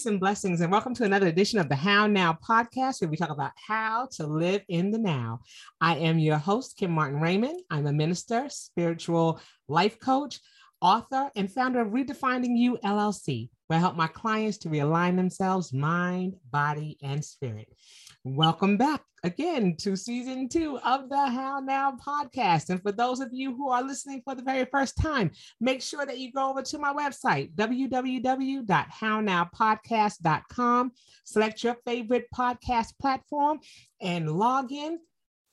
Peace and blessings, and welcome to another edition of the How Now podcast, where we talk about how to live in the now. I am your host, Kim Martin Raymond. I'm a minister, spiritual life coach, author, and founder of Redefining You LLC, where I help my clients to realign themselves, mind, body, and spirit. Welcome back again to season two of the How Now podcast. And for those of you who are listening for the very first time, make sure that you go over to my website, www.hownowpodcast.com, select your favorite podcast platform, and log in.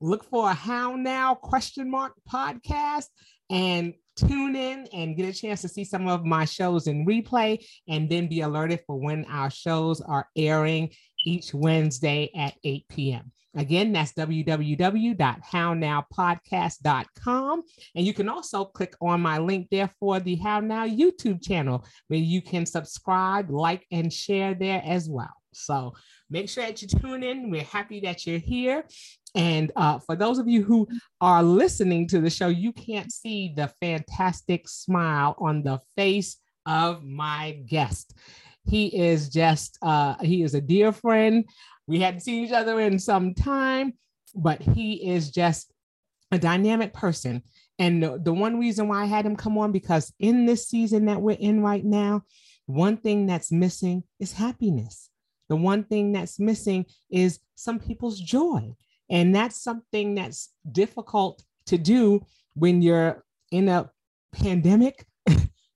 Look for a How Now question mark podcast and tune in and get a chance to see some of my shows in replay and then be alerted for when our shows are airing each Wednesday at 8 p.m. Again, that's www.hownowpodcast.com. And you can also click on my link there for the How Now YouTube channel, where you can subscribe, like, and share there as well. So make sure that you tune in. We're happy that you're here. And uh, for those of you who are listening to the show, you can't see the fantastic smile on the face of my guest. He is just, uh, he is a dear friend. We hadn't seen each other in some time, but he is just a dynamic person. And the, the one reason why I had him come on, because in this season that we're in right now, one thing that's missing is happiness. The one thing that's missing is some people's joy. And that's something that's difficult to do when you're in a pandemic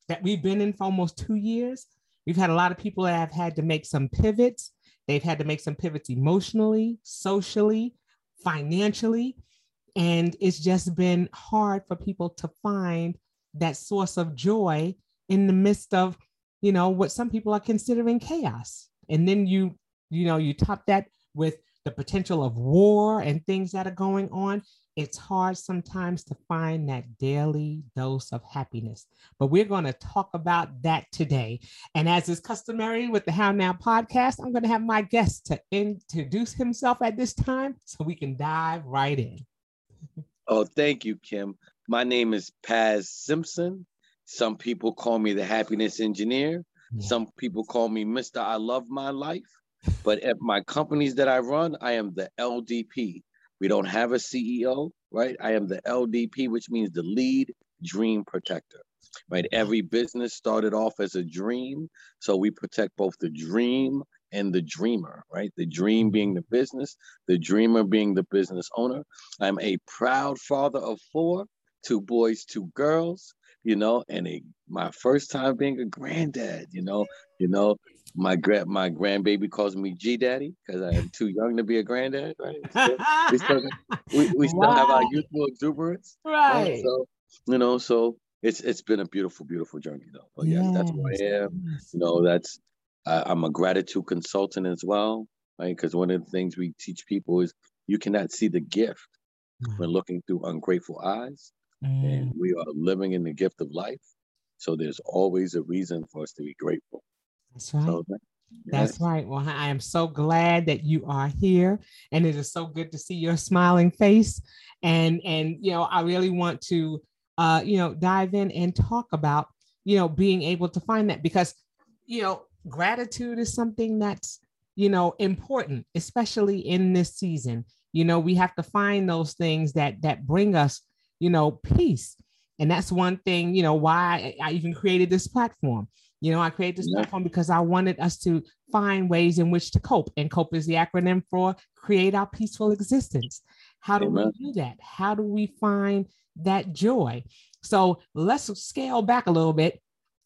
that we've been in for almost two years. We've had a lot of people that have had to make some pivots. They've had to make some pivots emotionally, socially, financially. And it's just been hard for people to find that source of joy in the midst of, you know, what some people are considering chaos. And then you, you know, you top that with the potential of war and things that are going on it's hard sometimes to find that daily dose of happiness. But we're going to talk about that today. And as is customary with the How Now podcast, I'm going to have my guest to introduce himself at this time so we can dive right in. oh, thank you, Kim. My name is Paz Simpson. Some people call me the happiness engineer. Yeah. Some people call me Mr. I Love My Life. But at my companies that I run, I am the LDP, we don't have a CEO, right? I am the LDP, which means the lead dream protector, right? Every business started off as a dream. So we protect both the dream and the dreamer, right? The dream being the business, the dreamer being the business owner. I'm a proud father of four, two boys, two girls, you know, and a my first time being a granddad, you know, you know, my grand my grandbaby calls me G Daddy because I am too young to be a granddad. Right? we still, we, we still wow. have our youthful exuberance. Right. right. So you know, so it's it's been a beautiful, beautiful journey though. But yes, yes that's who I am. You know, that's I'm a gratitude consultant as well, right? Because one of the things we teach people is you cannot see the gift mm. when looking through ungrateful eyes. Mm. And we are living in the gift of life. So there's always a reason for us to be grateful. That's right. So, That's right. Well, I am so glad that you are here, and it is so good to see your smiling face. And and you know, I really want to uh, you know dive in and talk about you know being able to find that because you know gratitude is something that's you know important, especially in this season. You know, we have to find those things that that bring us you know peace, and that's one thing you know why I even created this platform you know, I created this yeah. platform because I wanted us to find ways in which to cope. And COPE is the acronym for create our peaceful existence. How do Amen. we do that? How do we find that joy? So let's scale back a little bit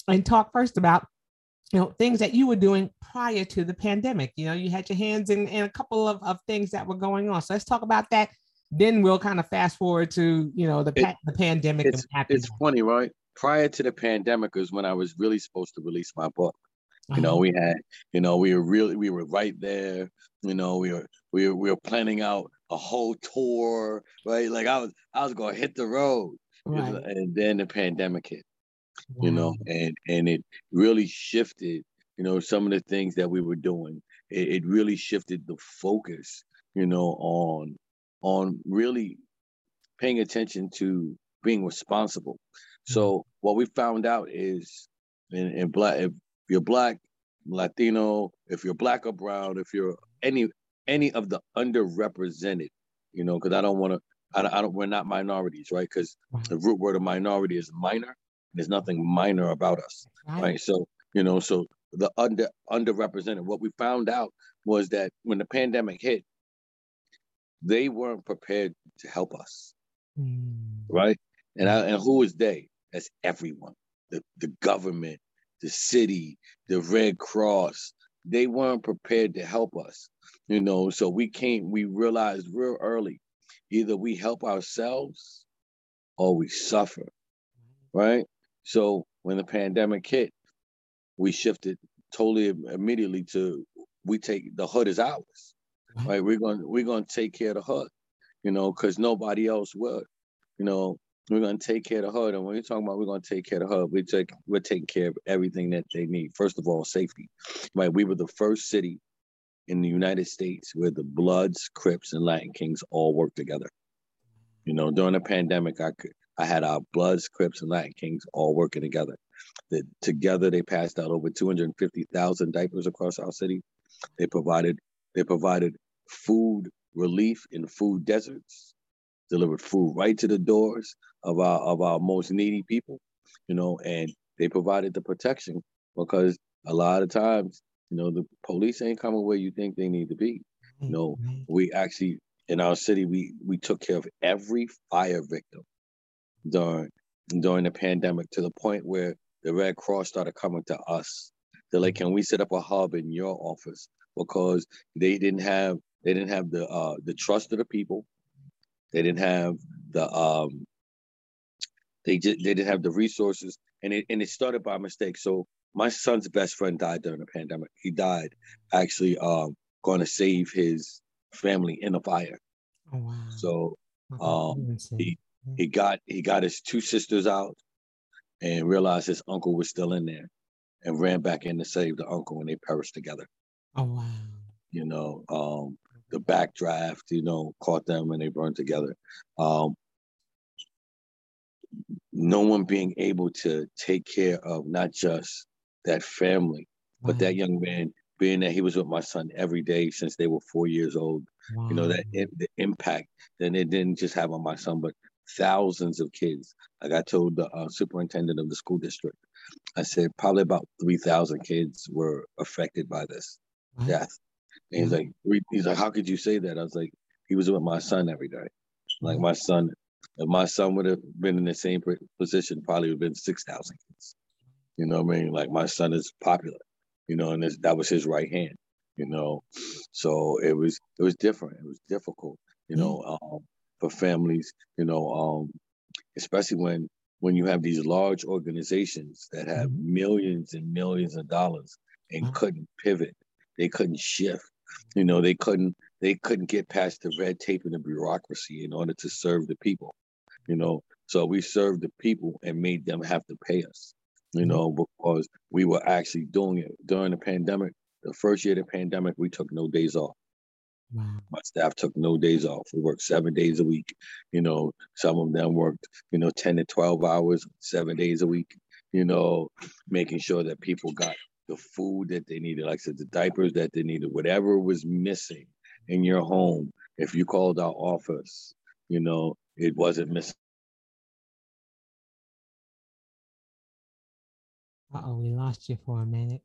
and talk first about you know things that you were doing prior to the pandemic you know you had your hands in, in a couple of, of things that were going on so let's talk about that then we'll kind of fast forward to you know the, it, the pandemic it's, it's funny right prior to the pandemic is when I was really supposed to release my book. You know, uh-huh. we had, you know, we were really, we were right there. You know, we were, we were, we were planning out a whole tour, right? Like I was I was gonna hit the road. Right. And then the pandemic hit, you know, and and it really shifted, you know, some of the things that we were doing. It, it really shifted the focus, you know, on on really paying attention to being responsible. So what we found out is in, in black if you're black, Latino, if you're black or brown, if you're any any of the underrepresented, you know, because I don't want to, I, don't- I don't, we're not minorities, right? Because the root word of minority is minor. There's nothing minor about us, right? So, you know, so the under underrepresented. What we found out was that when the pandemic hit, they weren't prepared to help us Mm. right? And I, and who is they? That's everyone. The the government, the city, the Red Cross. They weren't prepared to help us, you know. So we came. We realized real early, either we help ourselves, or we suffer, right? So when the pandemic hit, we shifted totally immediately to we take the hood is ours, mm-hmm. right? We're going to we're going to take care of the hood, you know, because nobody else would. You know, we're to take care of hood. And when you're talking about we're to take care of hood, we take we're taking care of everything that they need. First of all, safety, right? We were the first city in the United States where the Bloods, Crips, and Latin Kings all worked together. You know, during the pandemic, I could I had our Bloods, Crips, and Latin Kings all working together. That together they passed out over 250,000 diapers across our city. They provided they provided food relief in food deserts, delivered food right to the doors of our of our most needy people, you know, and they provided the protection because a lot of times, you know, the police ain't coming where you think they need to be. You know, we actually in our city we we took care of every fire victim during during the pandemic to the point where the Red Cross started coming to us. They're like, can we set up a hub in your office? Because they didn't have they didn't have the uh the trust of the people. They didn't have the um they just they didn't have the resources and it and it started by mistake. So my son's best friend died during the pandemic. He died actually um going to save his family in a fire. Oh, wow. So um, he he got he got his two sisters out and realized his uncle was still in there and ran back in to save the uncle and they perished together. oh wow. You know, um, the backdraft, you know, caught them and they burned together. Um, no one being able to take care of not just that family, but wow. that young man being that he was with my son every day since they were four years old you know that the impact that it didn't just have on my son but thousands of kids. Like i told the uh, superintendent of the school district i said probably about 3000 kids were affected by this Wow. death. And he's like he's like how could you say that? I was like he was with my son every day. Like my son if my son would have been in the same position probably would have been 6000 kids. You know what i mean? Like my son is popular you know and this, that was his right hand you know? So it was it was different. It was difficult you know um, for families you know um, especially when when you have these large organizations that have Mhm. millions and millions of dollars and couldn't pivot. They couldn't shift. You know they couldn't they couldn't get past the red tape and the bureaucracy in order to serve the people you know so we served the people and made them have to pay us you Mhm. know because we were actually doing it during the pandemic the first year of the pandemic we took no days off Wow. my staff took no days off. We worked seven days a week. You know, some of them worked, you know, 10 to 12 hours, seven days a week, you know, making sure that people got the food that they needed, like I said, the diapers that they needed, whatever was missing in your home. If you called our office, you know, it wasn't missing. Uh oh, we lost you for a minute.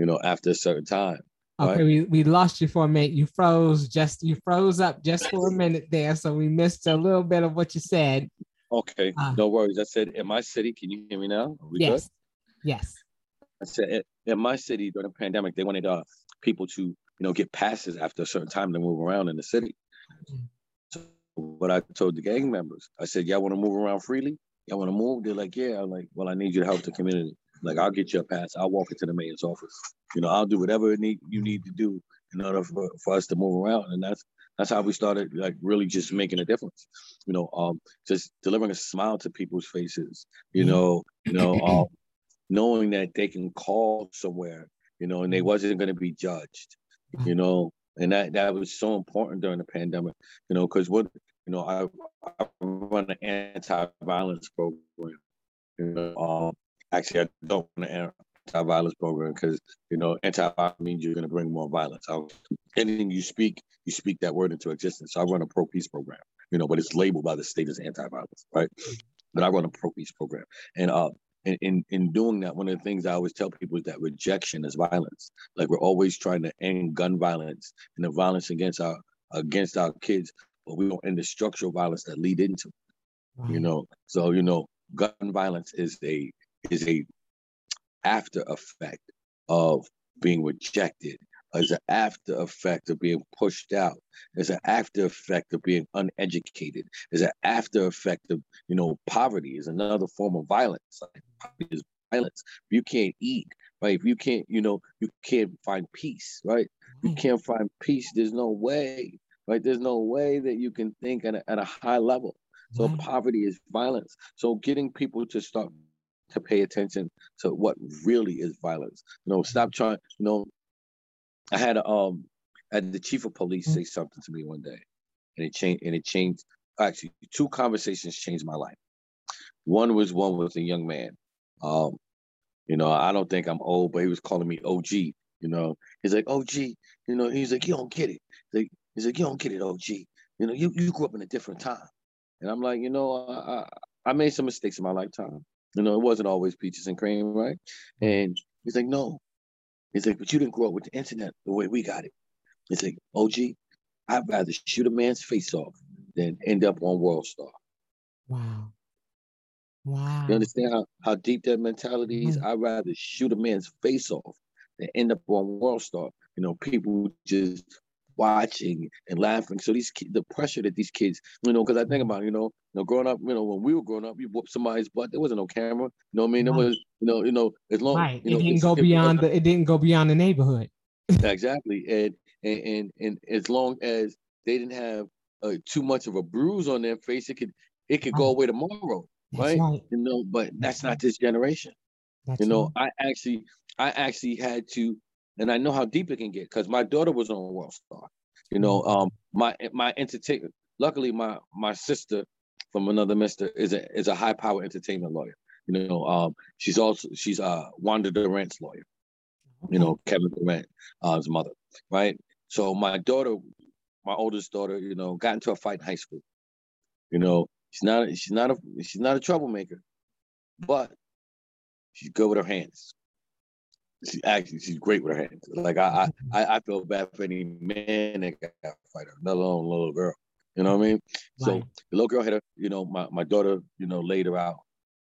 you know, after a certain time. Okay, Right. we, we lost you for a minute. You froze just you froze up just for a minute there, so we missed a little bit of what you said. Okay, Ah. no worries. I said, in my city, can you hear me now? We good? yes, yes. I said in- my city during the pandemic, they wanted uh, people to, you know, get passes after a certain time to move around in the city. Mm. So what I told the gang members, I said, y'all want to move around freely? Y'all want to move. They're like, yeah. I'm like, well, I need you to help the community. Like, I'll get you a pass. I'll walk into the mayor's office. You know, I'll do whatever need, you need to do in order for, for us to move around. And that's that's how we started, like really just making a difference. You know, um, just delivering a smile to people's faces. You know, you know, um, knowing that they can call somewhere. You know, and they wasn't going to be judged. You know, and that that was so important during the pandemic. You know, because what you know, I, I run an anti-violence program. You know, um, actually, I don't run an anti-violence program because you know, anti-violence means you're going to bring more violence. I, anything you speak, you speak that word into existence. So I run a pro-peace program. You know, but it's labeled by the state as anti-violence, right? But I run a pro-peace program, and uh, in, in, in doing that, one of the things I always tell people is that rejection is violence. Like we're always trying to end gun violence and the violence against our against our kids but we don't end the structural violence that lead into it. You know, so you know, gun violence is a is a after effect of being rejected, as an after effect of being pushed out, as an after effect of being uneducated, as an after effect of you know poverty is another form of violence. Poverty is violence. If you can't eat, right? If you can't, you know, you can't find peace, right? You can't find peace. There's no way right? There's no way that you can think at a, at a high level. So mm-hmm. poverty is violence. So getting people to start to pay attention to what really is violence. You know, stop trying. You know, I had a, um, I had the chief of police mm-hmm. say something to me one day, and it changed. And it changed. Actually, two conversations changed my life. One was one with a young man. Um, you know, I don't think I'm old, but he was calling me OG. You know, he's like OG. You know, he's like, you don't get it. He's like, He's like, you don't get it, OG. You know, you, you grew up in a different time. And I'm like, you know, I, I made some mistakes in my lifetime. You know, it wasn't always peaches and cream, right? And he's like, no. He's like, but you didn't grow up with the internet the way we got it. He's like, OG, I'd rather shoot a man's face off than end up on World Star. Wow. Wow. You understand how, how deep that mentality is? Mm-hmm. I'd rather shoot a man's face off than end up on World Star. You know, people just watching and laughing. So these the pressure that these kids, you know, because I think about, you know, you know, growing up, you know, when we were growing up, you whooped somebody's butt. There wasn't no camera. You know what I mean? There was, you know, you know, as long right. You know, it didn't go beyond the it didn't go beyond the neighborhood. exactly. And, and and and as long as they didn't have uh, too much of a bruise on their face, it could it could go away tomorrow. Right? right? You know, but that's, that's not this generation. That's you know, right. I actually I actually had to and I know how deep it can get because my daughter was on World Star. You know, mm-hmm. um, my my entertainment. Luckily, my my sister from another mister is a is a high power entertainment lawyer. You know, um, she's also she's uh Wanda Durant's lawyer. You know, Kevin Durant's uh, mother, right? So my daughter, my oldest daughter, you know, got into a fight in high school. You know, she's not she's not a she's not a troublemaker, but she's good with her hands she actually she's great with her hands. Like I I mm-hmm. I feel bad for any man that got a fighter, let alone a little girl. You know what I mean? Right. So the little girl hit her. You know, my, my daughter, you know, laid her out.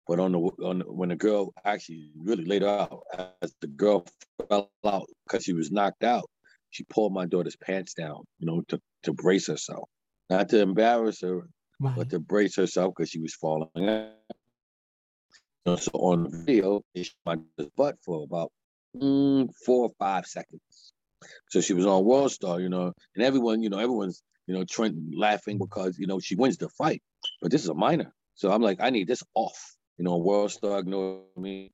But on the on the, when the girl actually really laid her out, as the girl fell out because she was knocked out, she pulled my daughter's pants down. You know, to to brace herself, not to embarrass her, right. but to brace herself because she was falling. Out. So on the video, she my butt for about mm, four or five seconds. So she was on World Star, you know, and everyone, you know, everyone's, you know, Trent laughing because, you know, she wins the fight. But this is a minor. So I'm like, I need this off. You know, World Star ignored me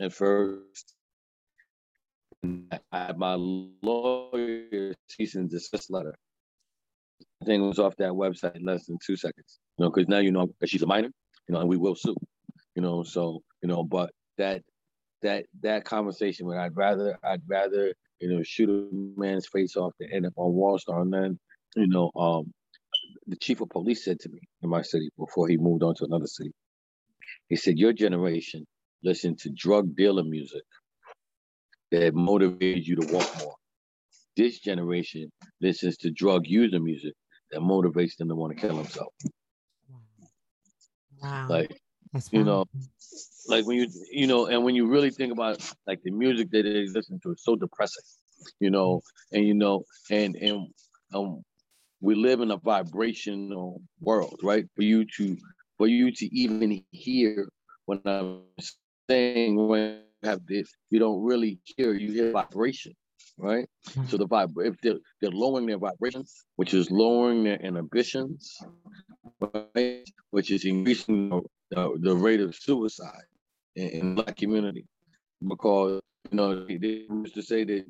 at first. I had my lawyer cease and desist letter. It was off that website in less than two seconds. You know, because now you know she's a minor, you know, and we will sue. You know, so you know, but that that that conversation when I'd rather I'd rather you know shoot a man's face off than end up on World Star. And then you know um, the chief of police said to me in my city before he moved on to another city. He said, "Your generation listened to drug dealer music that motivated you to walk more. This generation listens to drug user music that motivates them to want to kill themselves." Wow. Like you know, like when you you know, and when you really think about like the music that they listen to, it's so depressing, you know, and you know, and and um, we live in a vibrational world, right? For you to for you to even hear when I'm saying when you have this, you don't really hear, you hear vibration, right? Mm-hmm. So the vibe, if they're, they're lowering their vibrations, which is lowering their inhibitions, right? Which is increasing the, the rate of suicide in, in black community because you know they used to say that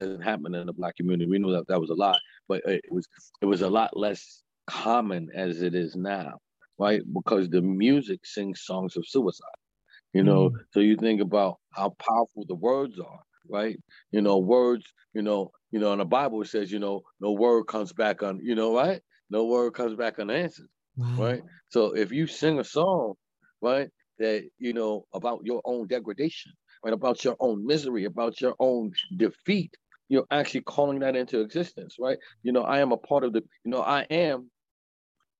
doesn't happen in the black community. We know that that was a lot, but it was it was a lot less common as it is now, right? Because the music sings songs of suicide. You know, mm so you think about how powerful the words are, right? You know, words. You know, you know, in the Bible it says, you know, no word comes back on, you know, right? No word comes back unanswered, wow. right? So if you sing a song, right, that you know about your own degradation, right? About your own misery, about your own defeat. You're actually calling that into existence, right? You know, I am a part of the, you know, I am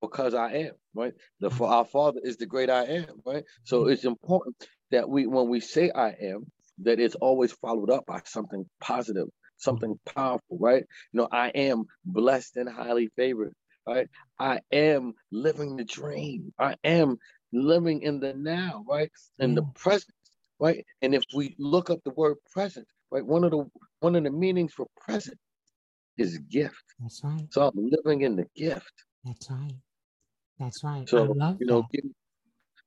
because I am, right? The for our Father is the great I am, right? So mm-hmm. it's important that we, when we say I am, that it's always followed up by something positive, something powerful, right? You know, I am blessed and highly favored, right? I am living the dream. I am living in the now, right? In the present, right? And if we look up the word present, right, one of the one of the meanings for present is gift. That's right. So I'm living in the gift. That's right. That's right. So you know, getting,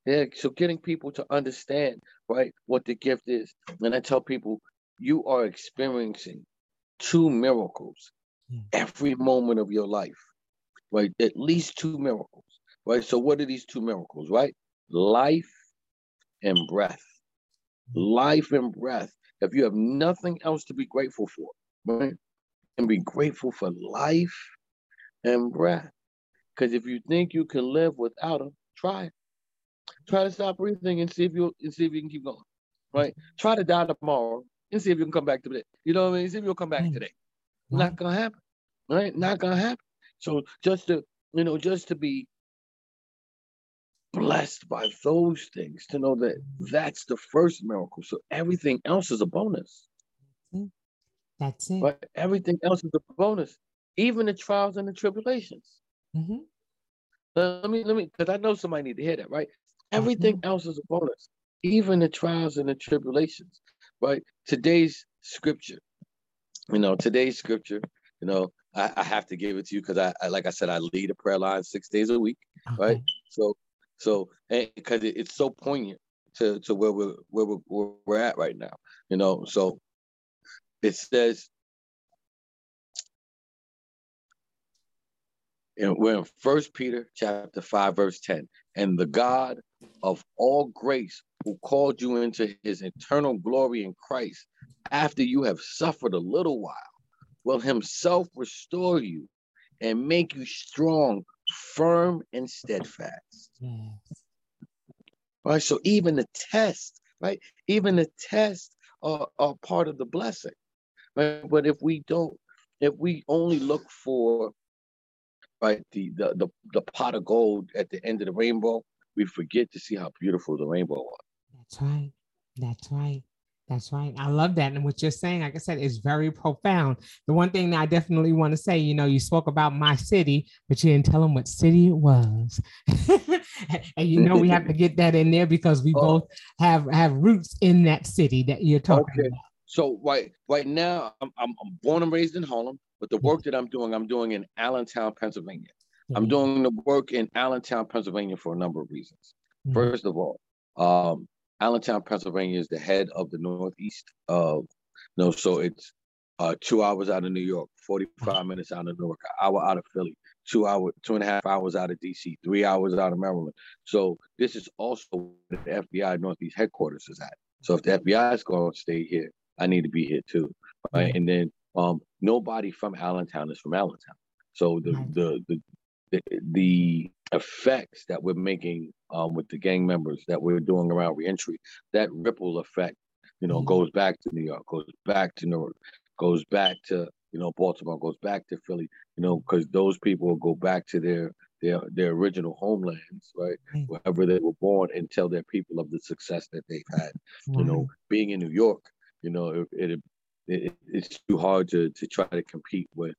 yeah. So getting people to understand, right, what the gift is, and I tell people, you are experiencing two miracles yeah. every moment of your life, right? At least two miracles, right? So what are these two miracles, right? Life and breath life and breath. If you have nothing else to be grateful for, right? And be grateful for life and breath. Because if you think you can live without them, try it. Try to stop breathing and see if you and see if you can keep going. Right? Try to die tomorrow and see if you can come back today. You know what I mean? See if you'll come back mm. today. Not gonna happen. Right? Not gonna happen. So just to, you know, just to be blessed by those things to know that that's the first miracle. So everything else is a bonus. That's it. But everything else is a bonus, even the trials and the tribulations. Mm-hmm. Let me let me because I know somebody need to hear that, right? Everything mm-hmm. else is a bonus, even the trials and the tribulations, right? Today's scripture, you know, today's scripture, you know, I, I have to give it to you because I, I, like I said, I lead a prayer line six days a week, okay. right? So so because it, it's so poignant to, to where we're where we're, where we're at right now, you know. So it says, and we're in First Peter chapter five verse ten, and the God of all grace who called you into His eternal glory in Christ, after you have suffered a little while, will Himself restore you and make you strong, firm, and steadfast. Yes. Right. So even the test, right? Even the test are, are part of the blessing. Right. But if we don't, if we only look for right the, the the the pot of gold at the end of the rainbow, we forget to see how beautiful the rainbow was. That's right. That's right. That's right. I love that. And what you're saying, like I said, is very profound. The one thing that I definitely want to say, you know, you spoke about my city, but you didn't tell them what city it was. and you know, we have to get that in there because we oh. both have have roots in that city that you're talking okay. about. So right right now, I'm, I'm, born and raised in Harlem, but the work that I'm doing, I'm doing in Allentown, Pennsylvania. I'm doing the work in Allentown, Pennsylvania for a number of reasons. Mm-hmm. First of all, um, Allentown, Pennsylvania is the head of the Northeast of, no, so it's uh, two hours out of New York, 45 minutes out of New York, an hour out of Philly, two hour, two and a half hours out of DC, three hours out of Maryland. So this is also where the FBI Northeast headquarters is at. So if the FBI is going to stay here, I need to be here too. Right? And then um, nobody from Allentown is from Allentown. So the, the, the the the effects that we're making um, with the gang members that we're doing around reentry, that ripple effect, you know, mm-hmm. goes back to New York, goes back to New York, goes back to you know Baltimore, goes back to Philly, you know, because those people go back to their their their original homelands, right, right, wherever they were born, and tell their people of the success that they've had. Right. You know, being in New York, you know, it, it, it it's too hard to to try to compete with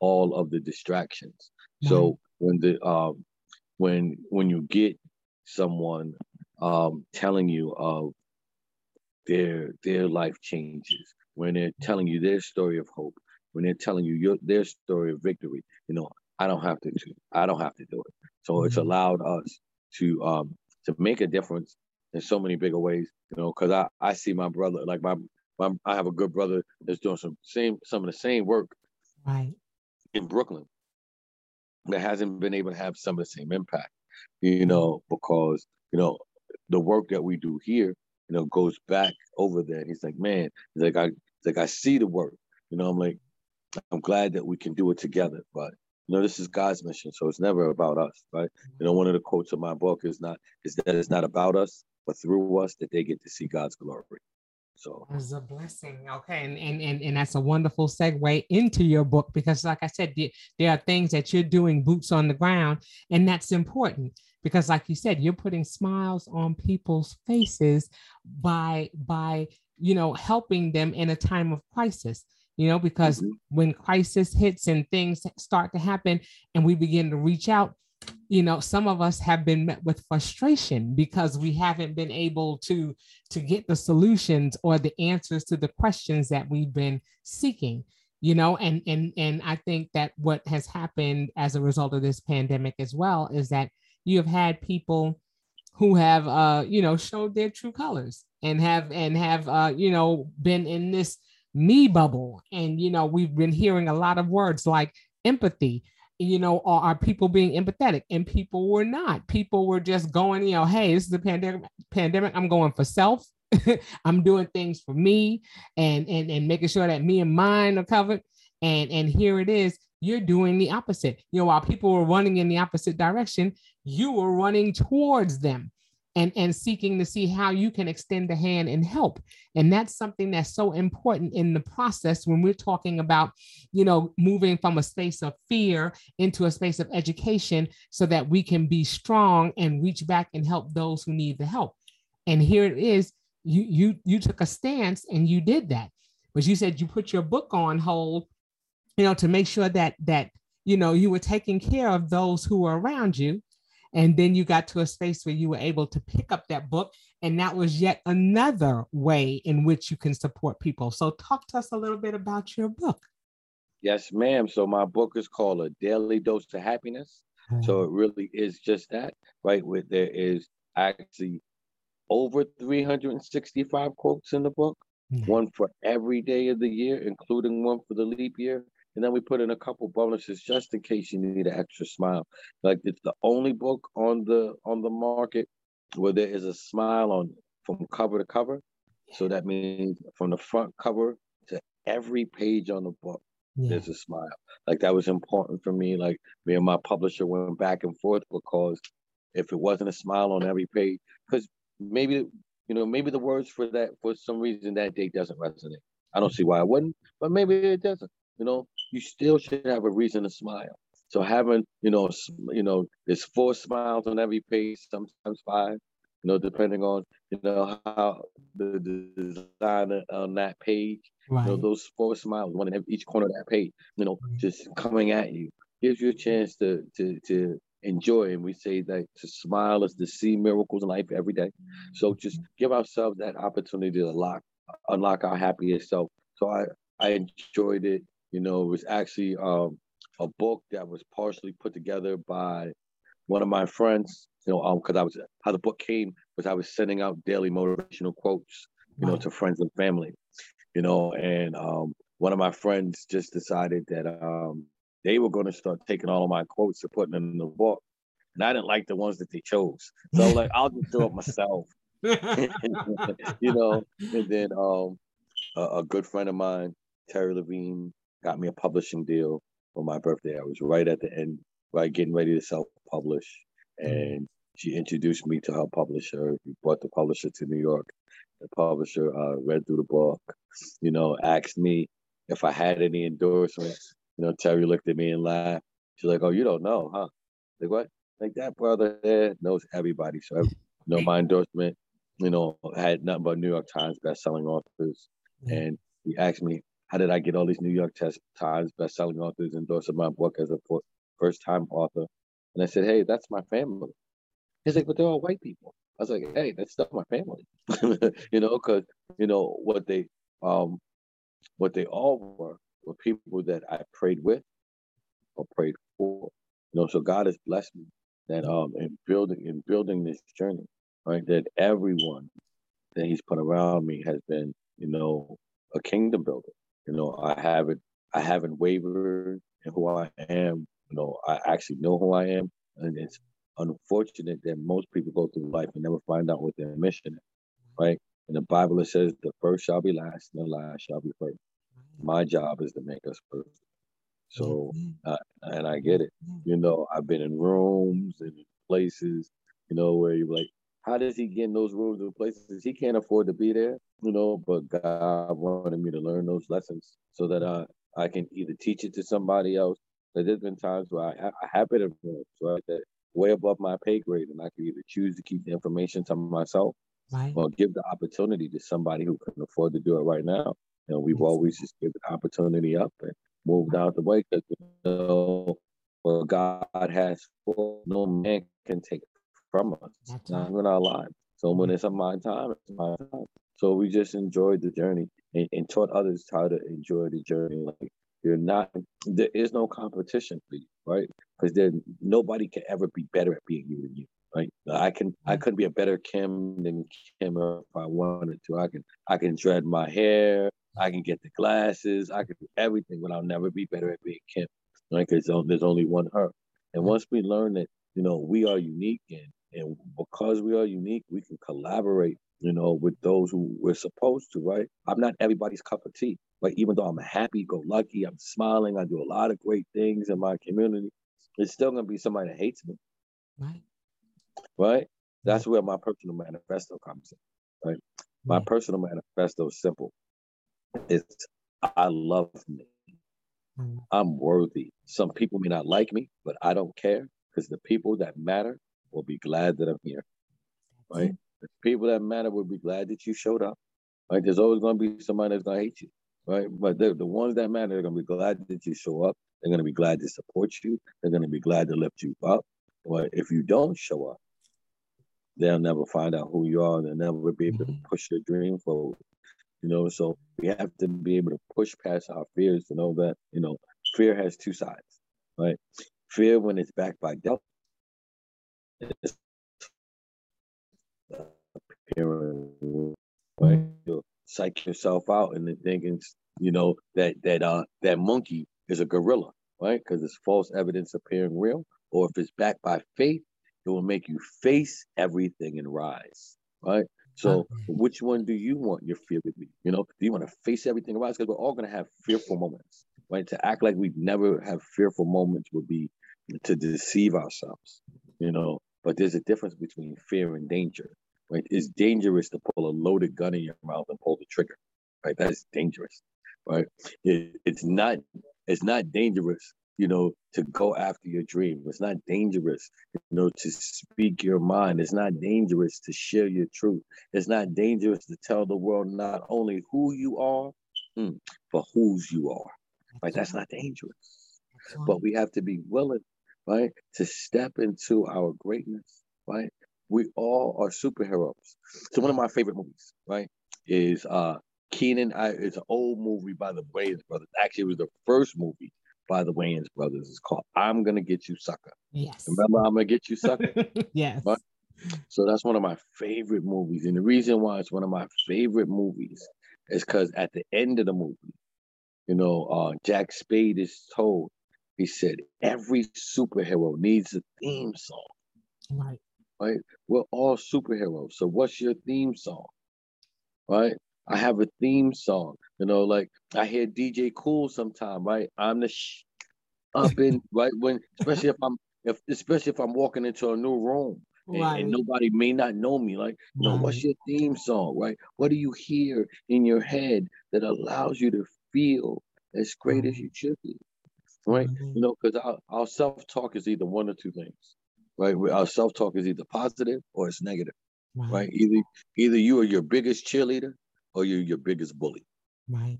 all of the distractions. So when the um, when when you get someone um, telling you of their their life changes, when they're telling you their story of hope, when they're telling you your their story of victory, you know, I don't have to I don't have to do it. So mm-hmm. it's allowed us to um to make a difference in so many bigger ways, you know, because I, I see my brother, like my, my I have a good brother that's doing some same some of the same work right in Brooklyn that hasn't been able to have some of the same impact, you mm-hmm. know, because, you know, the work that we do here, you know, goes back over there. He's like, man, he's like, I like, I see the work. You know, I'm like, I'm glad that we can do it together. But you know, this is God's mission, so it's never about us, right? You know, one of the quotes of my book is not is that it's not about us, but through us that they get to see God's glory. So it's a blessing. Okay. And, and, and, and that's a wonderful segue into your book because, like I said, there are things that you're doing boots on the ground, and that's important because, like you said, you're putting smiles on people's faces by by you know helping them in a time of crisis you know because mm-hmm. when crisis hits and things start to happen and we begin to reach out you know some of us have been met with frustration because we haven't been able to to get the solutions or the answers to the questions that we've been seeking you know and and and i think that what has happened as a result of this pandemic as well is that you have had people who have uh you know showed their true colors and have and have uh you know been in this me bubble. And you know we've been hearing a lot of words like empathy you know, are, are people being empathetic? And people were not. People were just going, you know, hey, this is a pandemic. Pandemic. I'm going for self. I'm doing things for me, and and and making sure that me and mine are covered. And and here it is. You're doing the opposite. You know, while people were running in the opposite direction, you were running towards them and, and seeking to see how you can extend a hand and help. And that's something that's so important in the process when we're talking about, you know, moving from a space of fear into a space of education so that we can be strong and reach back and help those who need the help. And here it is, you you you took a stance and you did that. But you said you put your book on hold, you know, to make sure that that you know you were taking care of those who were around you and then you got to a space where you were able to pick up that book. And that was yet another way in which you can support people. So, talk to us a little bit about your book. Yes, ma'am. So, my book is called A Daily Dose of Happiness. Mm-hmm. So, it really is just that, right? Where there is actually over 365 quotes in the book, mm-hmm. one for every day of the year, including one for the leap year. And then we put in a couple bonuses just in case you need an extra smile. Like it's the only book on the on the market where there is a smile on from cover to cover. So that means from the front cover to every page on the book, yeah. there's a smile. Like that was important for me. Like me and my publisher went back and forth because if it wasn't a smile on every page, because maybe you know maybe the words for that for some reason that date doesn't resonate. I don't see why it wouldn't, but maybe it doesn't. You know, you still should have a reason to smile. So having, you know, you know, there's four smiles on every page, sometimes five, you know, depending on, you know, how the, design on that page, right. you know, those four smiles, one in each corner of that page, you know, just coming at you, gives you a chance to to to enjoy. And we say that to smile is to see miracles in life every day. So just mm-hmm. give ourselves that opportunity to unlock unlock our happiest self. So I I enjoyed it. You know, it was actually um, a book that was partially put together by one of my friends. You know, um, because I was how the book came was I was sending out daily motivational quotes, you know, to friends and family. You know, and um, one of my friends just decided that um, they were going to start taking all of my quotes and putting them in the book, and I didn't like the ones that they chose. So I was like, I'll just do it myself. you know, and then um, a, a good friend of mine, Terry Levine, got me a publishing deal for my birthday. I was right at the end, right getting ready to self-publish, mm-hmm. and she introduced me to her publisher. We brought the publisher to New York. The publisher uh, read through the book, you know, asked me if I had any endorsements. You know, Terry looked at me and laughed. She's like, "Oh, you don't know, huh?" Like what? Like that brother there knows everybody. So, you know, my endorsement, you know, had nothing but New York Times best-selling authors, mm-hmm. and he asked me how did I get all these New York Times best-selling authors endorsing my book as a first-time author? And I said, hey, that's my family. He's like, but they're all white people. I was like, hey, that's not my family. you know, because you know what they um what they all were were people that I prayed with or prayed for. You know, so God has blessed me that um in building in building this journey, right? That everyone that He's put around me has been, you know, a kingdom builder. You know, I haven't I haven't wavered in who I am. You know, I actually know who I am, and it's unfortunate that most people go through life and never find out what their mission is, right? In the Bible, it says the first shall be last, and the last shall be first. My job is to make us first. So, uh, and I get it. You know, I've been in rooms and places, you know, where you're like, how does he get in those rooms and places? He can't afford to be there, you know, but God wanted me to learn those lessons so that I, I can either teach it to somebody else. But there's been times where I, I have been in rooms, right, that way above my pay grade, and I can either choose to keep the information to myself right. or give the opportunity to somebody who can afford to do it right now. And we've always just given the opportunity up and moved out the way because you know what God has for no man can take from us, not in our lives. So when it's my time, it's my time. So we just enjoyed the journey and, and taught others how to enjoy the journey. Like you're not, there is no competition for you, right? Because then nobody can ever be better at being you than you. Right? I can I mm-hmm. couldn't be a better Kim than Kim if I wanted to. I can I can dread my hair. I can get the glasses. I can do everything, but I'll never be better at being Kim. Right? Because there's only one her. And once we learn that you know we are unique and and because we are unique, we can collaborate you know, with those who we're supposed to, right? I'm not everybody's cup of tea. But even though I'm happy, go lucky, I'm smiling, I do a lot of great things in my community, it's still gonna be somebody that hates me. Right. Right? That's where my personal manifesto comes in. Right. My personal manifesto is simple. It's I love me. Mm. I'm worthy. Some people may not like me, but I don't care because the people that matter will be glad that I'm here. Right? The people that matter will be glad that you showed up. Right? There's always going to be somebody that's going to hate you. Right? But the, the ones that matter, they're going to be glad that you show up. They're going to be glad to support you. They're going to be glad to lift you up. But if you don't show up, they'll never find out who you are. They'll never be able to mm-hmm. push your dream forward. You know, so we have to be able to push past our fears to know that, you know, fear has two sides, right? Fear when it's backed by doubt appearing, right? You'll psych yourself out and then thinking, you know, that that uh that monkey is a gorilla, right? Because it's false evidence appearing real. Or if it's backed by faith, it will make you face everything and rise, right? So which one do you want your fear to be? You know, do you want to face everything and rise? Because we're all gonna have fearful moments, right? To act like we never have fearful moments would be to deceive ourselves, you know. But there's a difference between fear and danger right? It's dangerous to pull a loaded gun in your mouth and pull the trigger, right? That's dangerous, right? It, it's not it's not dangerous, you know, to go after your dream. It's not dangerous, you know, to speak your mind. It's not dangerous to share your truth. It's not dangerous to tell the world not only who you are, mm, but whose you are. Right? That's not dangerous. But we have to be willing, right, to step into our greatness, right? we all are superheroes. So one of my favorite movies, right, is uh Keenen. I it's an old movie by the Wayans brothers. Actually, it was the first movie by the Wayans brothers. It's called "I'm Gonna Get You, Sucker." Yes. Remember, I'm gonna get you, sucker. yes. Right? So that's one of my favorite movies, and the reason why it's one of my favorite movies is because at the end of the movie, you know, uh, Jack Spade is told. He said every superhero needs a theme song. Right right? We're all superheroes. So what's your theme song? Right? I have a theme song. You know, like I hear DJ Kool sometime, right? I'm the sh- up in right when especially if I'm if especially if I'm walking into a new room and, right. and nobody may not know me. Like, you know, what's your theme song, right? What do you hear in your head that allows you to feel as great as you should be? Right? Mm-hmm. You know, because our, our self-talk is either one or two things right? Our self talk is either positive or it's negative, right. right? Either either you are your biggest cheerleader or you're your biggest bully, right?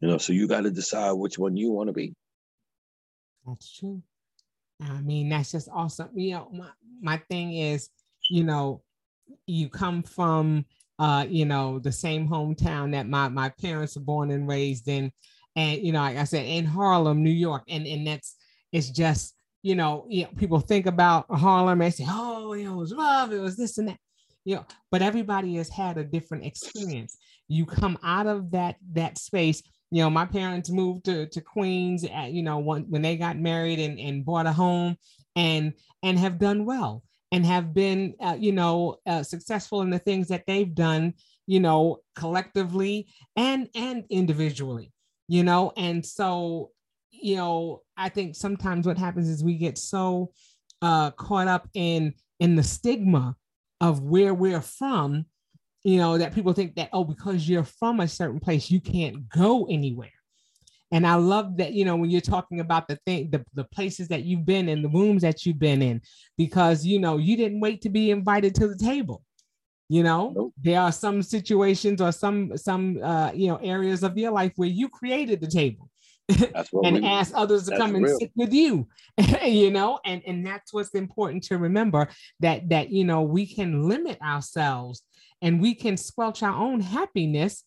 You know, so you got to decide which one you want to be. That's true. I mean, that's just awesome. You know, my, my thing is, you know, you come from uh, you know, the same hometown that my my parents were born and raised in, and you know, like I said, in Harlem, New York, and and that's it's just you know, you know, people think about Harlem and say, oh, you know, it was love, it was this and that, you know, but everybody has had a different experience. You come out of that that space. You know, my parents moved to, to Queens, at, you know, when, when they got married and, and bought a home and and have done well and have been, uh, you know, uh, successful in the things that they've done, you know, collectively and and individually, you know, and so you know, I think sometimes what happens is we get so uh, caught up in in the stigma of where we're from, you know, that people think that oh, because you're from a certain place, you can't go anywhere. And I love that, you know, when you're talking about the thing, the, the places that you've been in, the rooms that you've been in, because you know, you didn't wait to be invited to the table. You know, nope. there are some situations or some some uh, you know areas of your life where you created the table and ask others to come and real. sit with you you know and and that's what's important to remember that that you know we can limit ourselves and we can squelch our own happiness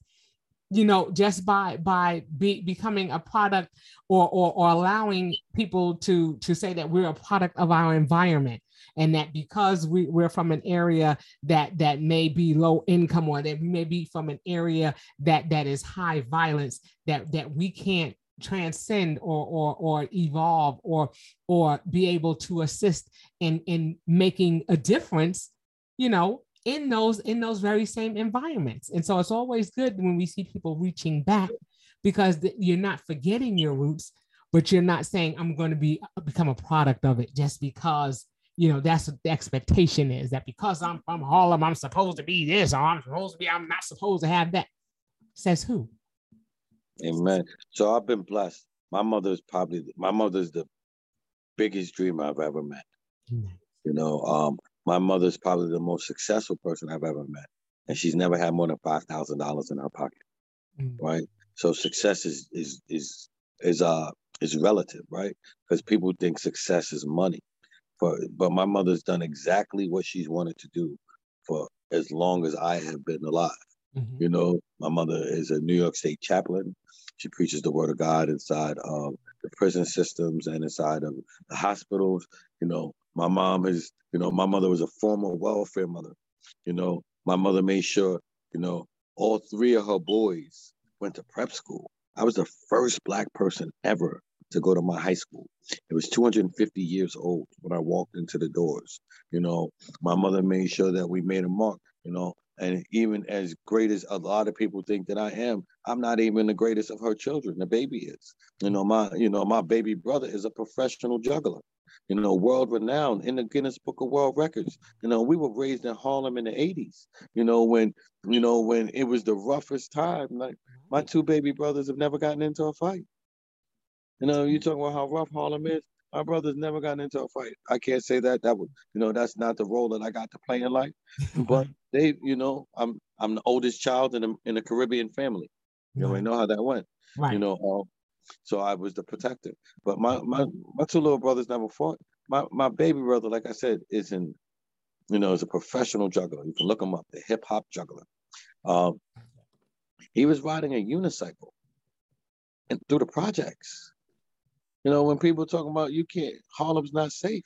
you know just by by be, becoming a product or, or or allowing people to to say that we're a product of our environment and that because we, we're from an area that that may be low income or that we may be from an area that that is high violence that that we can't transcend or or or evolve or or be able to assist in in making a difference you know in those in those very same environments. And so it's always good when we see people reaching back because you're not forgetting your roots but you're not saying i'm going to be become a product of it just because you know that's what the expectation is that because i'm from harlem i'm supposed to be this or i'm supposed to be i'm not supposed to have that says who Amen. So I've been blessed. My mother's probably my mother's the biggest dreamer I've ever met. Mm-hmm. You know, um, my mother's probably the most successful person I've ever met, and she's never had more than five thousand dollars in her pocket. Mm-hmm. Right. So success is is is is uh is relative, right? Because people think success is money. For but my mother's done exactly what she's wanted to do for as long as I have been alive. Mm-hmm. You know, my mother is a New York State chaplain. She preaches the word of God inside of the prison systems and inside of the hospitals. You know, my mom is, you know, my mother was a former welfare mother. You know, my mother made sure, you know, all three of her boys went to prep school. I was the first black person ever to go to my high school. It was 250 years old when I walked into the doors. You know, my mother made sure that we made a mark. You know, and even as great as a lot of people think that I am, I'm not even the greatest of her children. The baby is. You know, my you know, my baby brother is a professional juggler. You know, world renowned in the Guinness Book of World Records. You know, we were raised in Harlem in the 80s, you know, when, you know, when it was the roughest time. Like my two baby brothers have never gotten into a fight. You know, you talking about how rough Harlem is. My brother's never gotten into a fight. I can't say that. That would, you know, that's not the role that I got to play in life. but they, you know, I'm I'm the oldest child in a in a Caribbean family. You right. know how that went. Right. You know, um, so I was the protector. But my my my two little brothers never fought. My my baby brother, like I said, is in, you know, is a professional juggler. You can look him up, the hip hop juggler. Um, he was riding a unicycle and through the projects. You know, when people talk about you can't, Harlem's not safe.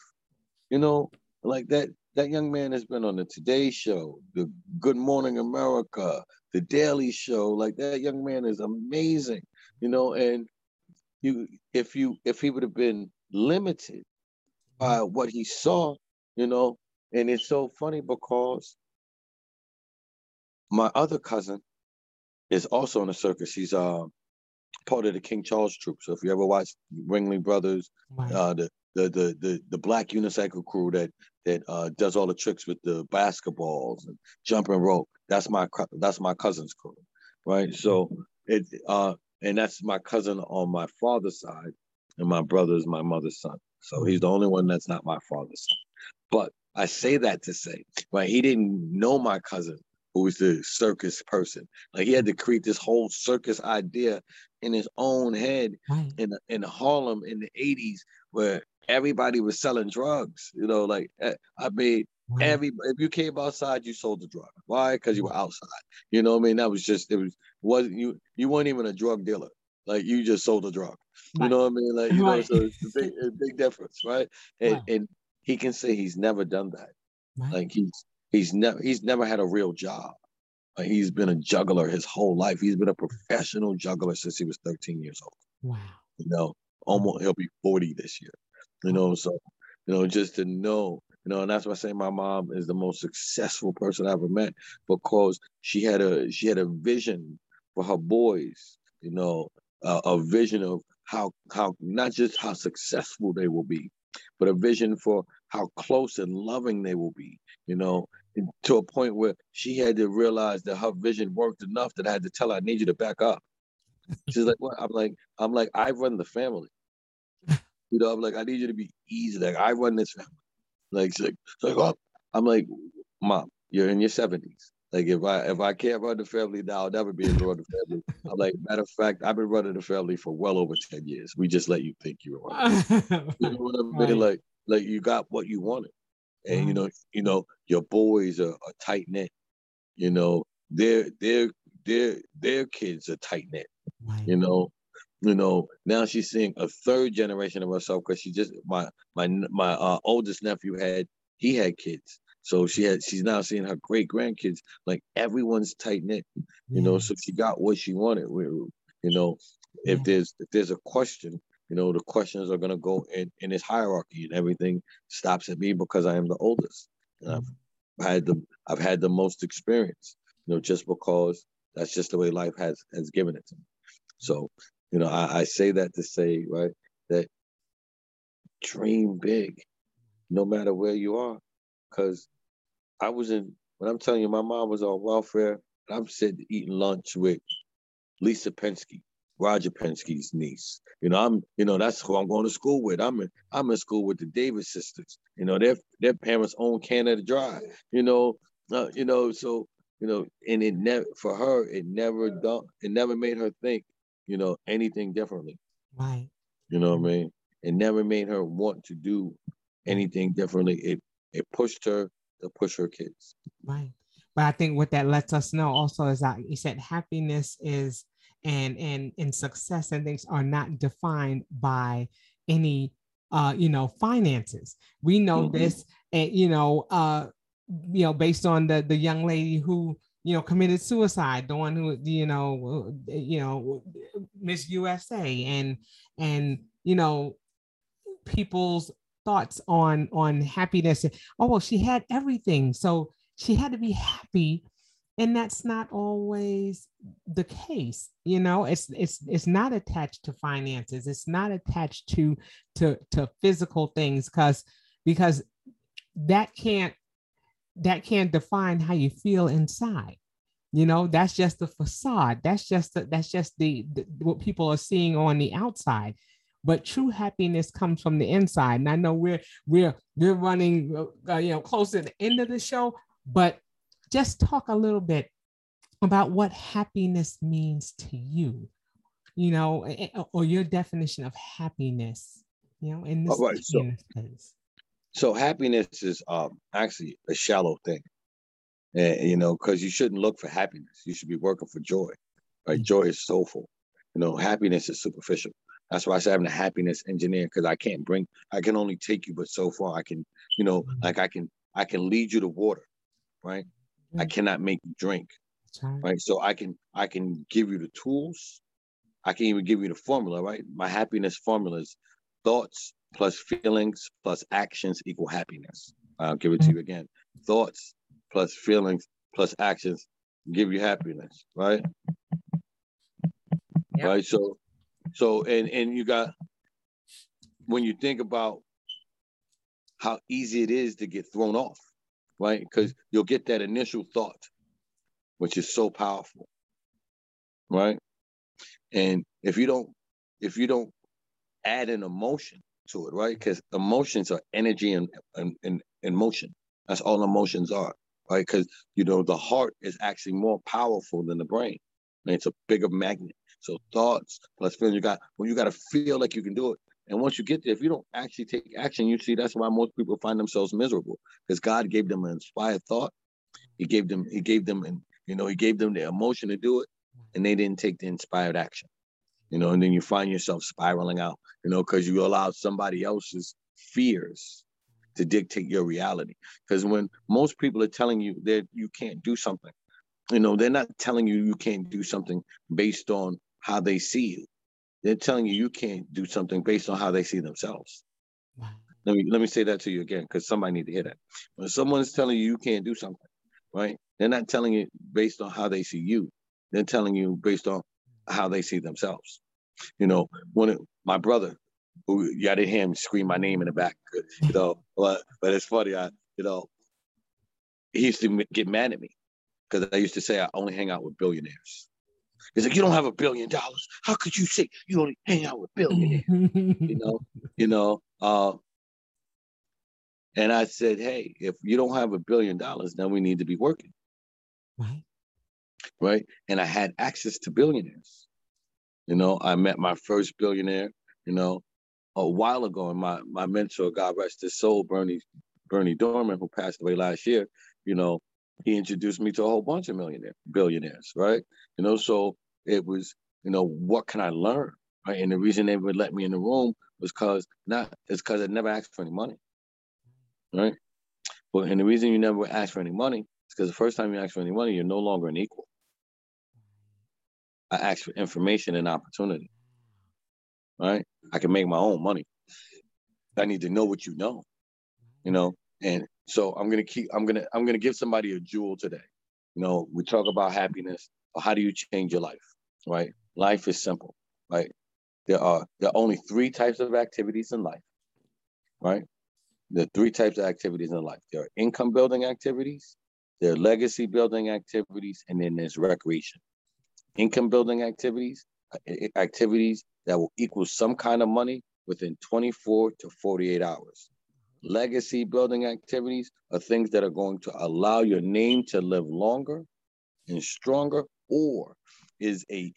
You know, like that. That young man has been on the Today Show, the Good Morning America, the Daily Show. Like that young man is amazing. You know, and you, if you, if he would have been limited by what he saw, you know, and it's so funny because my other cousin is also in the circus. He's uh part of the King Charles Troupe. So if you ever watch Ringling Brothers, right. uh, the, the the the the black unicycle crew that that uh, does all the tricks with the basketballs and jumping rope, that's my that's my cousin's crew, right? So it uh, and that's my cousin on my father's side, and my brother is my mother's son. So he's the only one that's not my father's son. But I say that to say, right? He didn't know my cousin who was the circus person. Like he had to create this whole circus idea in his own head Right. in in Harlem in the 80s where everybody was selling drugs. You know, like eh, I mean, Right. every if you came outside, you sold the drug. Why? Because you were outside. You know what I mean? That was just it was wasn't you you weren't even a drug dealer. Like you just sold a drug. You know what I mean? Like you Right. know, so it's a big, a big difference, right? And Right. and he can say he's never done that. Right. Like he's he's never he's never had a real job. Like he's been a juggler his whole life. He's been a professional juggler since he was 13 years old. wow. You know, almost he'll be 40 this year. You know, so you know, just to know, you know, and that's why I say my mom is the most successful person I ever met because she had a she had a vision for her boys. You know, uh, a vision of how how not just how successful they will be, but a vision for how close and loving they will be. You know, to a point where she had to realize that her vision worked enough that I had to tell her, "I need you to back up." She's like, "What?" I'm like, "I'm like, I run the family." You know, I'm like, I need you to be easy. Like, I run this family. Like, she's like, she's like oh. I'm like, Mom, you're in your 70s. Like, if I if I can't run the family now, I'll never be able to run the family. I'm like, matter of fact, I've been running the family for well over 10 years. We just let you think you were running. You know what I mean? Right. Like, like you got what you wanted, and you know, you know, your boys are, are tight knit. You know, their their their their kids are tight knit. Right. You know, you know. Now she's seeing a third generation of herself because she just my my my uh, oldest nephew had he had kids, so she had she's now seeing her great grandkids. Like everyone's tight knit. You know, so she got what she wanted. You know, if Yeah. there's if there's a question, you know, the questions are gonna go in in this hierarchy, and everything stops at me because I am the oldest, and I've had the I've had the most experience. You know, just because that's just the way life has has given it to me. So, you know, I, I say that to say right that dream big, no matter where you are, because I was in when I'm telling you, my mom was on welfare. And I'm sitting eating lunch with Lisa Penske, Roger Penske's niece. You know, I'm, you know, that's who I'm going to school with. I'm in, I'm in school with the Davis sisters. You know, their their parents own Canada Dry. You know, uh, you know, so you know, and it never for her, it never done, it never made her think, you know, anything differently. Right. You know what I mean? It never made her want to do anything differently. It it pushed her to push her kids. Right. But I think what that lets us know also is that you said happiness is and and and success and things are not defined by any uh you know finances. We know Mhm. this and you know uh you know based on the the young lady who you know committed suicide the one who you know you know miss usa and and you know people's thoughts on on happiness oh well she had everything so she had to be happy and that's not always the case you know it's it's it's not attached to finances. It's not attached to to to physical things because because that can't that can't define how you feel inside. You know that's just the facade. That's just the, that's just the, the what people are seeing on the outside. But true happiness comes from the inside. And i know we're we're we're running uh, you know close to the end of the show but just talk a little bit about what happiness means to you you know or your definition of happiness you know in this, All right, so- this So happiness is um actually a shallow thing. And you know, because you shouldn't look for happiness. You should be working for joy. Right? Joy is soulful. You know, happiness is superficial. That's why I say I'm a happiness engineer because I can't bring, I can only take you but so far. I can, you know, like I can, I can lead you to water, right? I Mm. cannot make you drink, right. right? So I can, I can give you the tools. I can even give you the formula, right? My happiness formula is thoughts plus feelings plus actions equal happiness. I'll give it to you again. Thoughts plus feelings plus actions give you happiness, right? Yep. Right. So, so and and you got when you think about how easy it is to get thrown off, right? Because you'll get that initial thought, which is so powerful, right? And if you don't, if you don't add an emotion to it, right? Because emotions are energy and and, and and motion. That's all emotions are, right? Because you know the heart is actually more powerful than the brain, and it's a bigger magnet. So thoughts plus feelings, you got when you got to feel like you can do it. And once you get there, if you don't actually take action, you see that's why most people find themselves miserable because God gave them an inspired thought. He gave them, he gave them, and you know, he gave them the emotion to do it, and they didn't take the inspired action. You know, and then you find yourself spiraling out. You know, because you allowed somebody else's fears to dictate your reality. Because when most people are telling you that you can't do something, you know, they're not telling you you can't do something based on how they see you. They're telling you you can't do something based on how they see themselves. Let me let me say that to you again because somebody need to hear that. When someone's telling you you can't do something, right? They're not telling you based on how they see you. They're telling you based on how they see themselves. You know, when it, my brother, who I didn't hear him scream my name in the back, you know, but but it's funny. I you know, he used to get mad at me because I used to say I only hang out with billionaires. He's like, you don't have a billion dollars. How could you say you only hang out with billionaires? you know, you know. Uh, and I said, hey, if you don't have a billion dollars, then we need to be working. Right. Right. And I had access to billionaires. You know, I met my first billionaire, you know, a while ago. And my my mentor, God rest his soul, Bernie, Bernie Dorman, who passed away last year, you know, he introduced me to a whole bunch of millionaires, billionaires, right? You know, so it was, you know, what can I learn? Right. And the reason they would let me in the room was because not it's because I never asked for any money. Right. But and the reason you never ask for any money is because the first time you ask for any money, you're no longer an equal. I asked for information and opportunity. Right? I can make my own money. I need to know what you know. You know, and so I'm gonna keep. I'm gonna. I'm gonna give somebody a jewel today. You know, we talk about happiness. How do you change your life? Right. Life is simple. Right. There are there are only three types of activities in life. Right. There are three types of activities in life. There are income building activities, there are legacy building activities, and then there's recreation. Income building activities, activities that will equal some kind of money within 24 to 48 hours legacy building activities are things that are going to allow your name to live longer and stronger or is a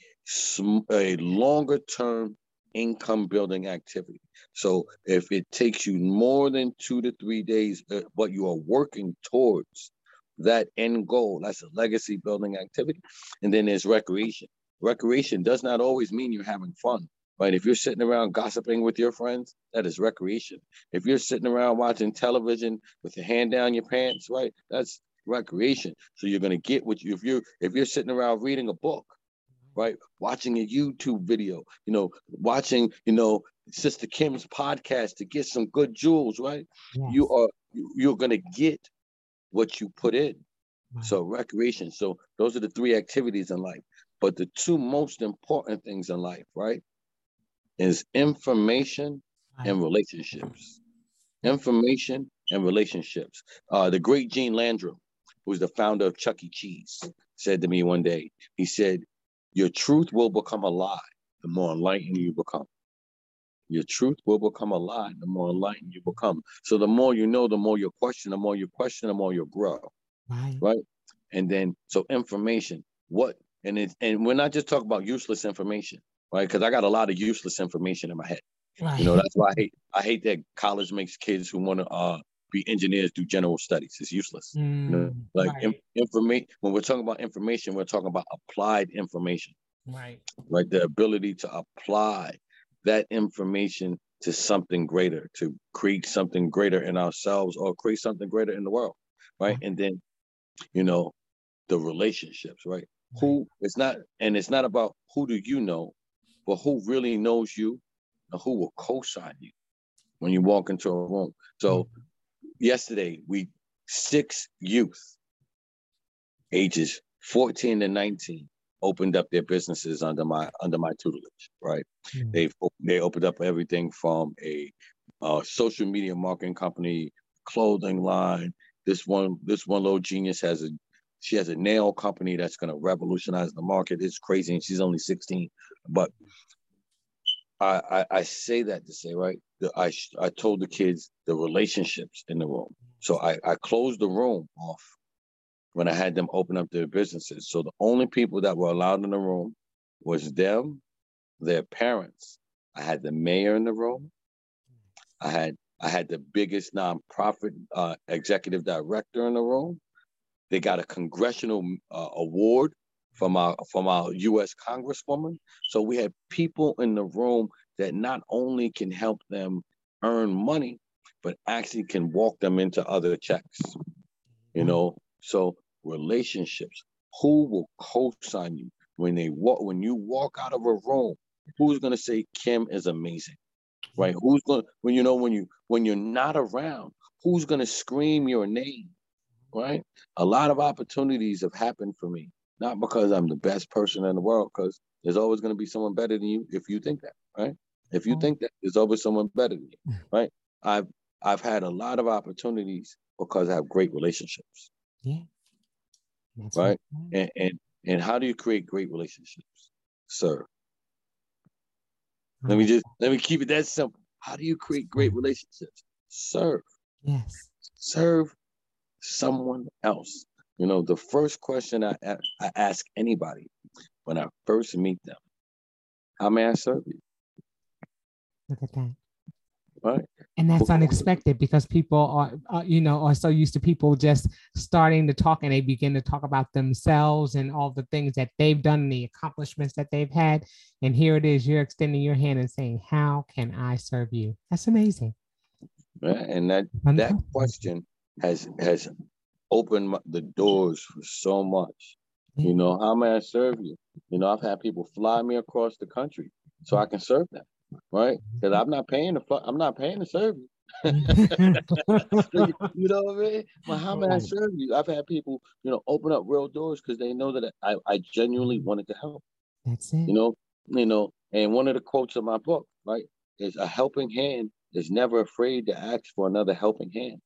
a longer term income building activity. So if it takes you more than 2 to 3 days uh, but you are working towards that end goal that's a legacy building activity and then there's recreation. Recreation does not always mean you're having fun right? If you're sitting around gossiping with your friends, that is recreation. If you're sitting around watching television with your hand down your pants, right? That's recreation. So you're gonna get what you if you're if you're sitting around reading a book, right? Watching a YouTube video, you know, watching, you know, Sister Kim's podcast to get some good jewels, right? Yes. You are you're gonna get what you put in. So recreation. So those are the three activities in life. But the two most important things in life, right, is information and relationships. Information and relationships. Uh, the great Gene Landrum, who's the founder of Chuck E. Cheese, said to me one day, he said, Your truth will become a lie the more enlightened you become. Your truth will become a lie the more enlightened you become. So the more you know, the more you question, the more you question, the more you grow. Right. Right. And then so information, what and it and we're not just talking about useless information right? Because I got a lot of useless information in my head. Right. You know, that's why I hate I hate that college makes kids who want to uh, be engineers do general studies. It's useless. Mm, you know? Mm, like right. information when we're talking about information, we're talking about applied information. Right. Right. The ability to apply that information to something greater, to create something greater in ourselves or create something greater in the world. Right. And then, you know, the relationships, right? right? Who it's not, and it's not about who do you know, but who really knows you and who will co-sign you when you walk into a room. So mm-hmm. yesterday we six youth ages 14 to 19 opened up their businesses under my under my tutelage right mm-hmm. they they opened up everything from a uh, social media marketing company clothing line this one this one little genius has a she has a nail company that's going to revolutionize the market. It's crazy, and she's only 16. But I, I, I say that to say, right? I I told the kids the relationships in the room. So I, I closed the room off when I had them open up their businesses. So the only people that were allowed in the room was them, their parents. I had the mayor in the room. I had I had the biggest nonprofit uh, executive director in the room. They got a congressional uh, award from our from our U.S. Congresswoman. So we had people in the room that not only can help them earn money, but actually can walk them into other checks. You know, so relationships. Who will co-sign you when they walk when you walk out of a room? Who's gonna say Kim is amazing? Right? Who's gonna when you know when you when you're not around, who's gonna scream your name? Right? A lot of opportunities have happened for me not because I'm the best person in the world, because there's always going to be someone better than you if you think that, right? If you mm. think that, there's always someone better than you, mm. right? I've I've had a lot of opportunities because I have great relationships. Yeah. That's right. And, and and how do you create great relationships? Sir. Let me just let me keep it that simple. How do you create great relationships? Serve. Yes. Serve someone else. You know, the first question I, I ask anybody when I first meet them, how may I serve you? Look at that. Right. And that's unexpected because people are, uh, you know, are so used to people just starting to talk and they begin to talk about themselves and all the things that they've done and the accomplishments that they've had. And here it is, you're extending your hand and saying, How can I serve you? That's amazing. Yeah, and that that question has has opened the doors for so much. You mm. know, how may I serve you? You know, I've had people fly me across the country so I can serve them, right? Because I'm not paying to fly, I'm not paying to serve you. you know what I mean? But how may I serve you? I've had people, you know, open up real doors because they know that I, I genuinely wanted to help. That's it. You know, you know, and one of the quotes of my book, right, is a helping hand is never afraid to ask for another helping hand.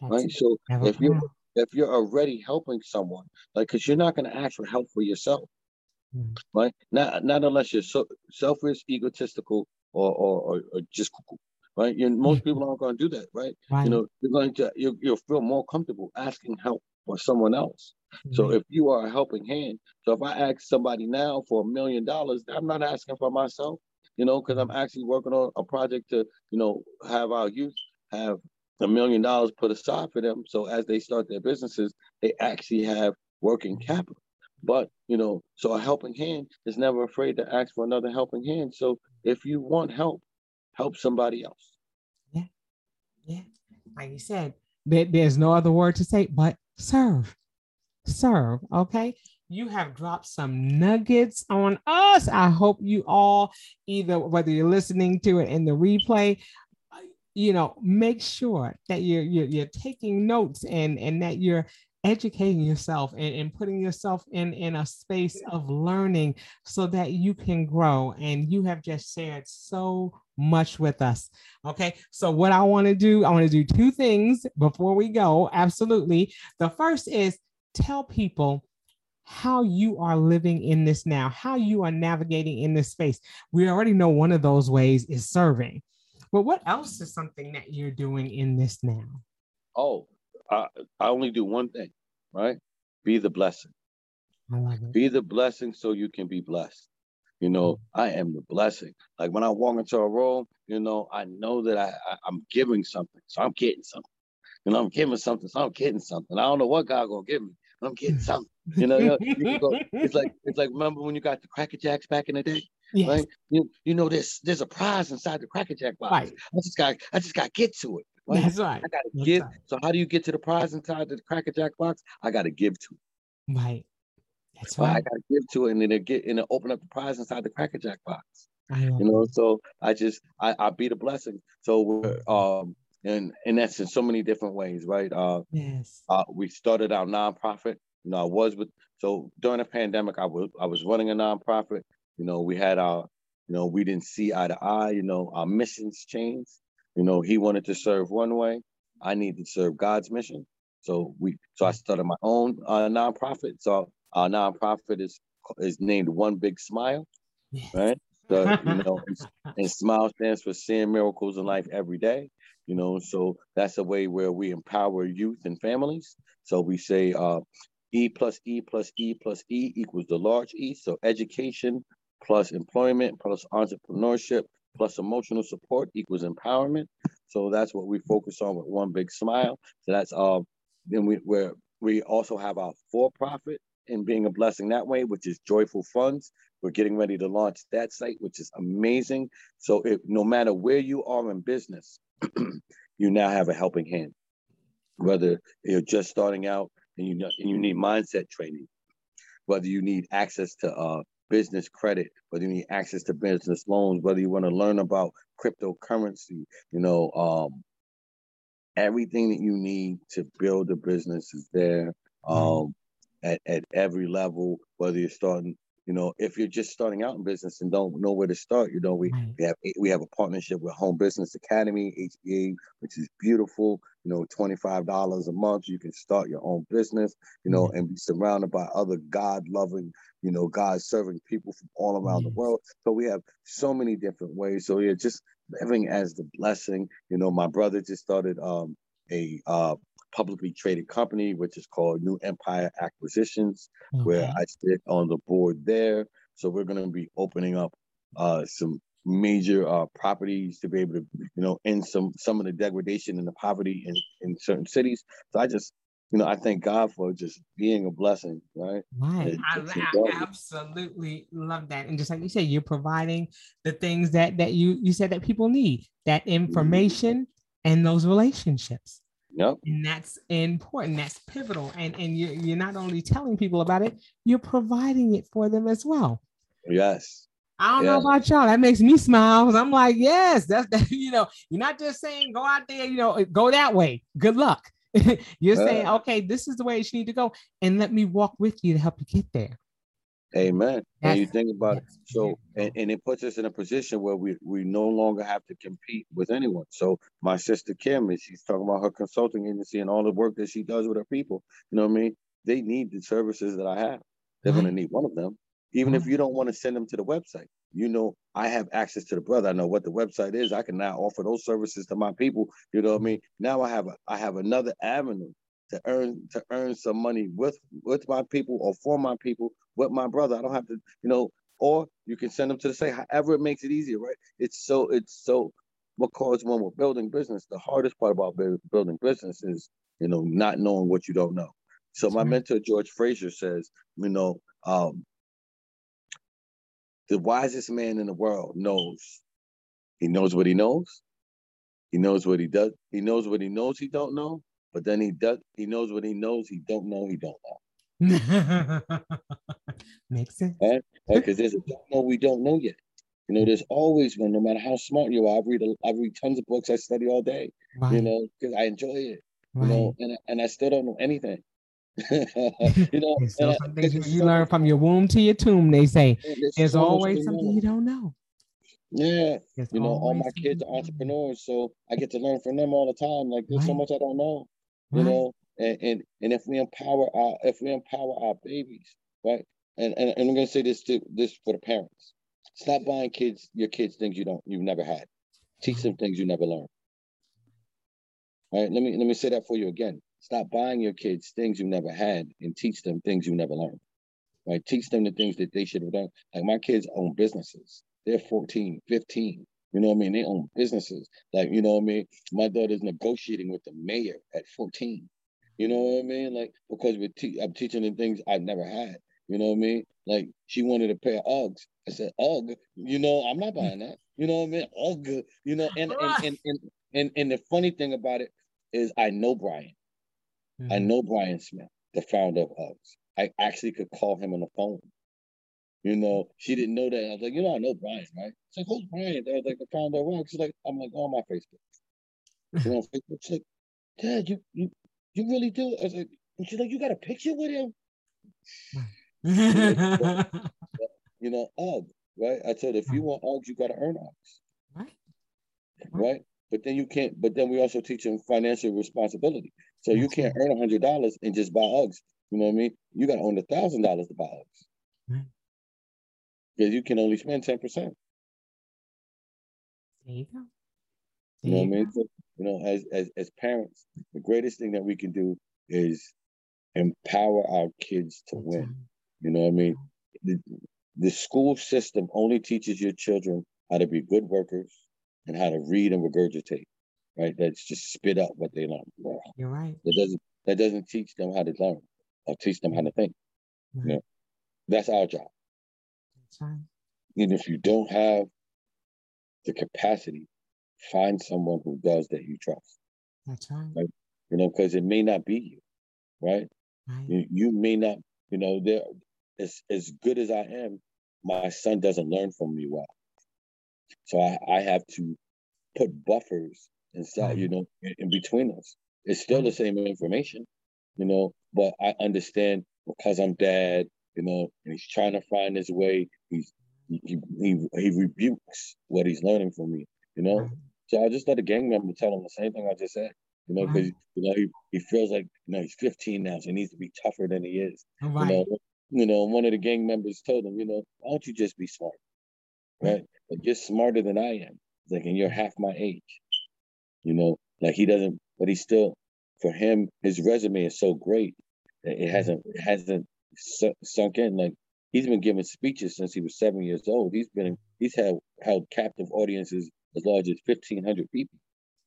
That's right? So if you're if you're already helping someone, like, because you're not going to ask for help for yourself, mm. right? Not not unless you're so selfish, egotistical, or or, or, or just right. You most mm. people aren't going to do that, right? right? You know, you're going to you you'll feel more comfortable asking help for someone else. Mm. So if you are a helping hand, so if I ask somebody now for a million dollars, I'm not asking for myself, you know, because I'm mm. actually working on a project to, you know, have our youth have a million dollars put aside for them. So as they start their businesses, they actually have working capital. But you know, so a helping hand is never afraid to ask for another helping hand. So if you want help, help somebody else. Yeah, yeah. Like you said, there, there's no other word to say but serve, serve. Okay. You have dropped some nuggets on us. I hope you all, either whether you're listening to it in the replay you know make sure that you're you're, you're taking notes and and that you're educating yourself and, and putting yourself in in a space of learning so that you can grow. And you have just shared so much with us. Okay so what i want to do i want to do two things before we go absolutely. The first is tell people how you are living in this now how you are navigating in this space. We already know one of those ways is serving but what else is something that you're doing in this now? Oh, I, I only do one thing, right? Be the blessing. I like it. Be the blessing so you can be blessed. You know, mm-hmm. I am the blessing. Like when I walk into a room, you know, I know that I, I am giving something, so I'm getting something. You know, I'm giving something, so I'm getting something. I don't know what God gonna give me, but I'm getting something. You know, you you go, it's like it's like remember when you got the Cracker Jacks back in the day? Yes. Right? You, you know there's there's a prize inside the Cracker Jack box. Right. I just got I just got to get to it. Right? That's right. I gotta give. Right. So how do you get to the prize inside the Cracker Jack box? I gotta give to it. Right. That's right. I gotta give to it and then it get and then open up the prize inside the Cracker Jack box. Know. you know, so I just I, I be the blessing. So we're um and and that's in so many different ways, right? Uh yes. Uh, we started our nonprofit. You know, I was with so during the pandemic, I was I was running a nonprofit. You know, we had our, you know, we didn't see eye to eye. You know, our missions changed. You know, he wanted to serve one way. I needed to serve God's mission. So we, so I started my own uh, nonprofit. So our nonprofit is is named One Big Smile, right? So you know, and, and smile stands for seeing miracles in life every day. You know, so that's a way where we empower youth and families. So we say uh, E plus E plus E plus E equals the large E. So education plus employment plus entrepreneurship plus emotional support equals empowerment. So that's what we focus on with One Big Smile. So that's uh, then we where we also have our for-profit and being a blessing that way, which is Joyful Funds. We're getting ready to launch that site, which is amazing. So if no matter where you are in business, you now have a helping hand. Whether you're just starting out and you and you need mindset training, whether you need access to uh, business credit, whether you need access to business loans, whether you want to learn about cryptocurrency, you know, um, everything that you need to build a business is there um, at, at every level, whether you're starting you know, if you're just starting out in business and don't know where to start, you know, we, right. we have we have a partnership with Home Business Academy, HBA, which is beautiful. You know, twenty five dollars a month, you can start your own business. You know, mm-hmm. and be surrounded by other God loving, you know, God serving people from all around the world. So we have so many different ways. So yeah, just living as the blessing. You know, my brother just started um, a uh, publicly traded company, which is called New Empire Acquisitions, okay. where I sit on the board there. So we're going to be opening up uh, some major uh, properties to be able to, you know, end some some of the degradation and the poverty in, in certain cities. So I just, you know, I thank God for just being a blessing, right? Right. I, I, absolutely love that. And just like you said, you're providing the things that that you you said that people need, that mm-hmm. information mm-hmm. and those relationships. Yep. And that's important. That's pivotal. And and you're, you're not only telling people about it, you're providing it for them as well. Yes. I don't know about y'all. That makes me smile because I'm like, yes, that's that. You know, you're not just saying go out there, you know, uh, go that way. Good luck. you're yeah. saying, okay, this is the way you need to go, and let me walk with you to help you get there. Amen. That's, and you think about it. So, and, and it puts us in a position where we, we no longer have to compete with anyone. So, my sister Kim, is she's talking about her consulting agency and all the work that she does with her people. You know what I mean? They need the services that I have. They're mm-hmm. going to need one of them. Even mm-hmm. if you don't want to send them to the website, you know, I have access to the brother. I know what the website is. I can now offer those services to my people. You know what I mean? Now I have a, I have another avenue to earn to earn some money with with my people or for my people with my brother. I don't have to, you know, or you can send them to the site, however it makes it easier, right? It's so it's so what because when we're building business, the hardest part about building business is, you know, not knowing what you don't know. So my mentor George Fraser says, you know, um, the wisest man in the world knows. He knows what he knows. He knows what he does. He knows what he knows he don't know. But then he does. He knows what he knows he don't know. He don't know. Makes sense. Right? Because there's a don't know we don't know yet. You know, there's always one, no matter how smart you are. I read a, I read tons of books. I study all day. Right. You know, because I enjoy it. Right. You know, and and I still don't know anything. you know, some things you, you learn from your womb to your tomb. They say there's, there's so always something you don't know. Yeah, you know, all my kids are entrepreneurs, so I get to learn from them all the time. Like there's right. so much I don't know. You know, and, and and if we empower our if we empower our babies, right? And and, and I'm gonna say this to this for the parents. Stop buying kids your kids things you don't you've never had. Teach them things you never learned. All right, let me let me say that for you again. Stop buying your kids things you never had and teach them things you never learned. Right? Teach them the things that they should have done. Like my kids own businesses. They're 14, 15. You know what I mean? They own businesses. Like, you know what I mean? My daughter's negotiating with the mayor at 14. You know what I mean? Like because we te- I'm teaching them things I've never had. You know what I mean? Like she wanted a pair of Uggs. I said, Ugg, you know, I'm not buying that. You know what I mean? Ugg, you know, and and, and and and and the funny thing about it is I know Brian. Mm-hmm. I know Brian Smith, the founder of Uggs. I actually could call him on the phone. You know, she didn't know that. I was like, you know, I know Brian, right? She's like, who's Brian? They're like the founder of Uggs. She's like, I'm like, on my Facebook. She's on Facebook. She's like, Dad, you you you really do? I was like, and she's like, you got a picture with him? you know, Ugg, right? I told her, if you want Uggs, you got to earn Uggs. Right. Right. But then you can't, but then we also teach them financial responsibility. So you can't earn a hundred dollars and just buy Uggs. You know what I mean? You got to own a thousand dollars to buy Uggs. Because you can only spend 10%. There you go. You know what I mean? So, you know, as, as as parents, the greatest thing that we can do is empower our kids to win. You know what I mean? The, the school system only teaches your children how to be good workers and how to read and regurgitate. Right? That's just spit out what they learn. You're right. That doesn't that doesn't teach them how to learn or teach them how to think. Right. You know, that's our job. Right. And if you don't have the capacity, find someone who does that you trust. That's right. right? You know, because it may not be you, right? right. You, you may not, you know, there as as good as I am, my son doesn't learn from me well. So I, I have to put buffers inside, right. you know, in, in, between us. It's still the same information, you know, but I understand because I'm dad, you know, and he's trying to find his way. He's he he, he rebukes what he's learning from me, you know. Right. So I just let a gang member tell him the same thing I just said, you know, mm-hmm. because right. you know he, he feels like you know he's 15 now, so he needs to be tougher than he is. Right. You know, you know, one of the gang members told him, you know, why don't you just be smart, right? Like you're smarter than I am. Like, and you're half my age. You know, like he doesn't, but he still, for him, his resume is so great that it hasn't it hasn't sunk in. Like he's been giving speeches since he was seven years old. He's been he's had held captive audiences as large as fifteen hundred people.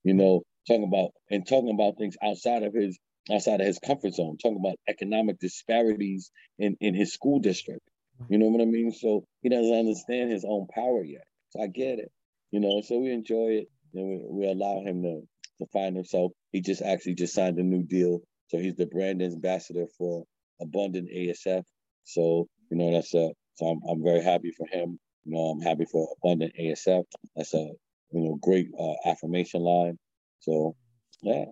You know, talking about and talking about things outside of his outside of his comfort zone, talking about economic disparities in, in his school district. You know what I mean? So he doesn't understand his own power yet. So I get it. You know, so we enjoy it and we, we allow him to, to find himself. He just actually just signed a new deal. So he's the brand ambassador for Abundant ASF. So, you know, that's a so I'm I'm very happy for him. You know, I'm happy for Abundant ASF. That's a you know great uh, affirmation line. So yeah.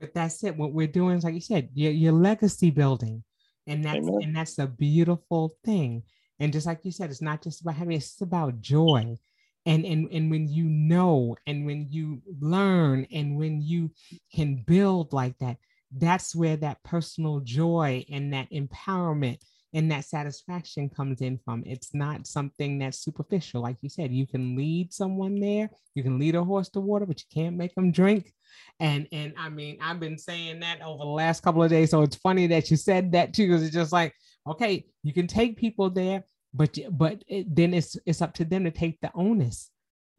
But that's it. What we're doing is like you said, your, your legacy building. And that's Amen. and that's a beautiful thing. And just like you said, it's not just about having it's about joy. And, and and when you know and when you learn and when you can build like that, that's where that personal joy and that empowerment and that satisfaction comes in from. It's not something that's superficial. Like you said, you can lead someone there, you can lead a horse to water, but you can't make them drink. And and I mean, I've been saying that over the last couple of days. So it's funny that you said that too, because it's just like, okay, you can take people there, but but it, then it's it's up to them to take the onus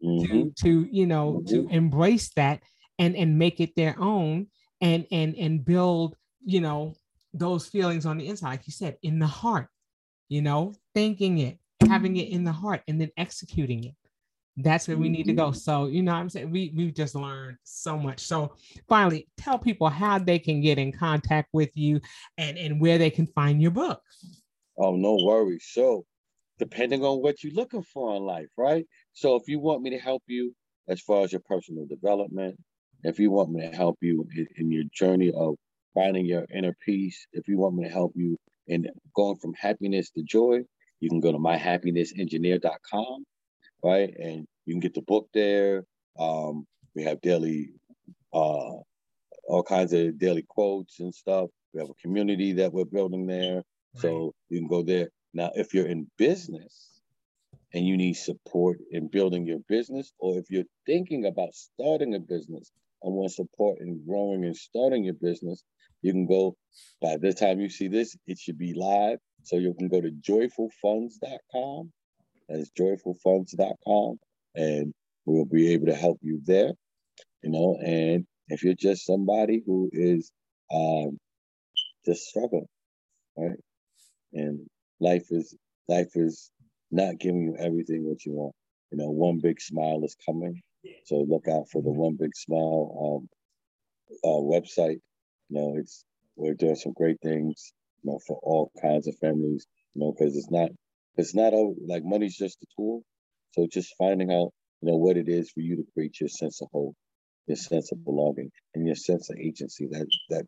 mm-hmm. to to you know mm-hmm. to embrace that and and make it their own and and and build you know those feelings on the inside, like you said, in the heart, you know, thinking it, having it in the heart, and then executing it. That's where we need to go. Mm-hmm. So, you know I'm saying? We we've just learned so much. So finally, tell people how they can get in contact with you and, and where they can find your book. Oh, no worries. So depending on what you're looking for in life, right? So if you want me to help you as far as your personal development, if you want me to help you in, in your journey of finding your inner peace, if you want me to help you in going from happiness to joy, you can go to myhappinessengineer.com, right? And you can get the book there. Um, we have daily, uh, all kinds of daily quotes and stuff. We have a community that we're building there. Right. So you can go there. Now, if you're in business and you need support in building your business, or if you're thinking about starting a business and want support in growing and starting your business, you can go, by the time you see this, it should be live. So you can go to joyfulfunds.com. That's joyfulfunds.com. And we'll be able to help you there. You know, and if you're just somebody who is um, just struggling, right? And life is life is not giving you everything what you want. You know, one big smile is coming. So look out for the one big smile um, uh, website you know, it's we're doing some great things, you know, for all kinds of families, you know, because it's not it's not all like money's just a tool. So just finding out, you know, what it is for you to create your sense of hope, your sense of belonging, and your sense of agency, that that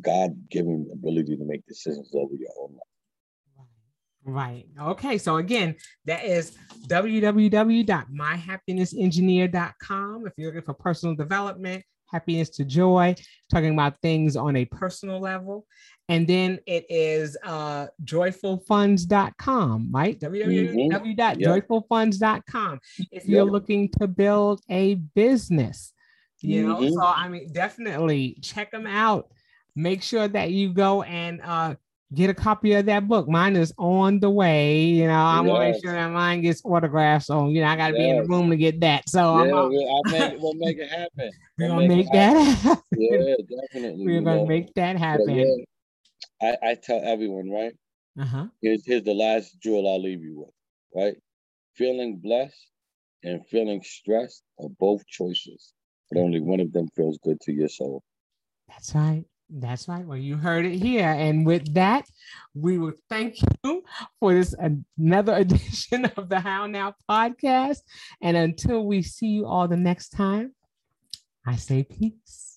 God given ability to make decisions over your own life. Right. Okay. So again, that is www.myhappinessengineer.com. If you're looking for personal development, happiness to joy, talking about things on a personal level. And then it is uh, joyfulfunds.com, right? www.joyfulfunds.com. If you're looking to build a business, You know, Mhm. so I mean, definitely check them out. Make sure that you go and uh get a copy of that book. Mine is on the way. You know, I want to make sure that mine gets autographed. So you know, I got to be in the room to get that. So I'm yeah, uh, we, I'll make, we'll make it happen. we're We'll gonna make it that happen. Yeah, definitely. We're gonna know. make that happen. yeah, I, I tell everyone, right? Uh-huh. Here's here's the last jewel I'll leave you with, right? Feeling blessed and feeling stressed are both choices, but only one of them feels good to your soul. That's right. That's right. Well, you heard it here. And with that, we will thank you for this another edition of the How Now podcast. And until we see you all the next time, I say peace.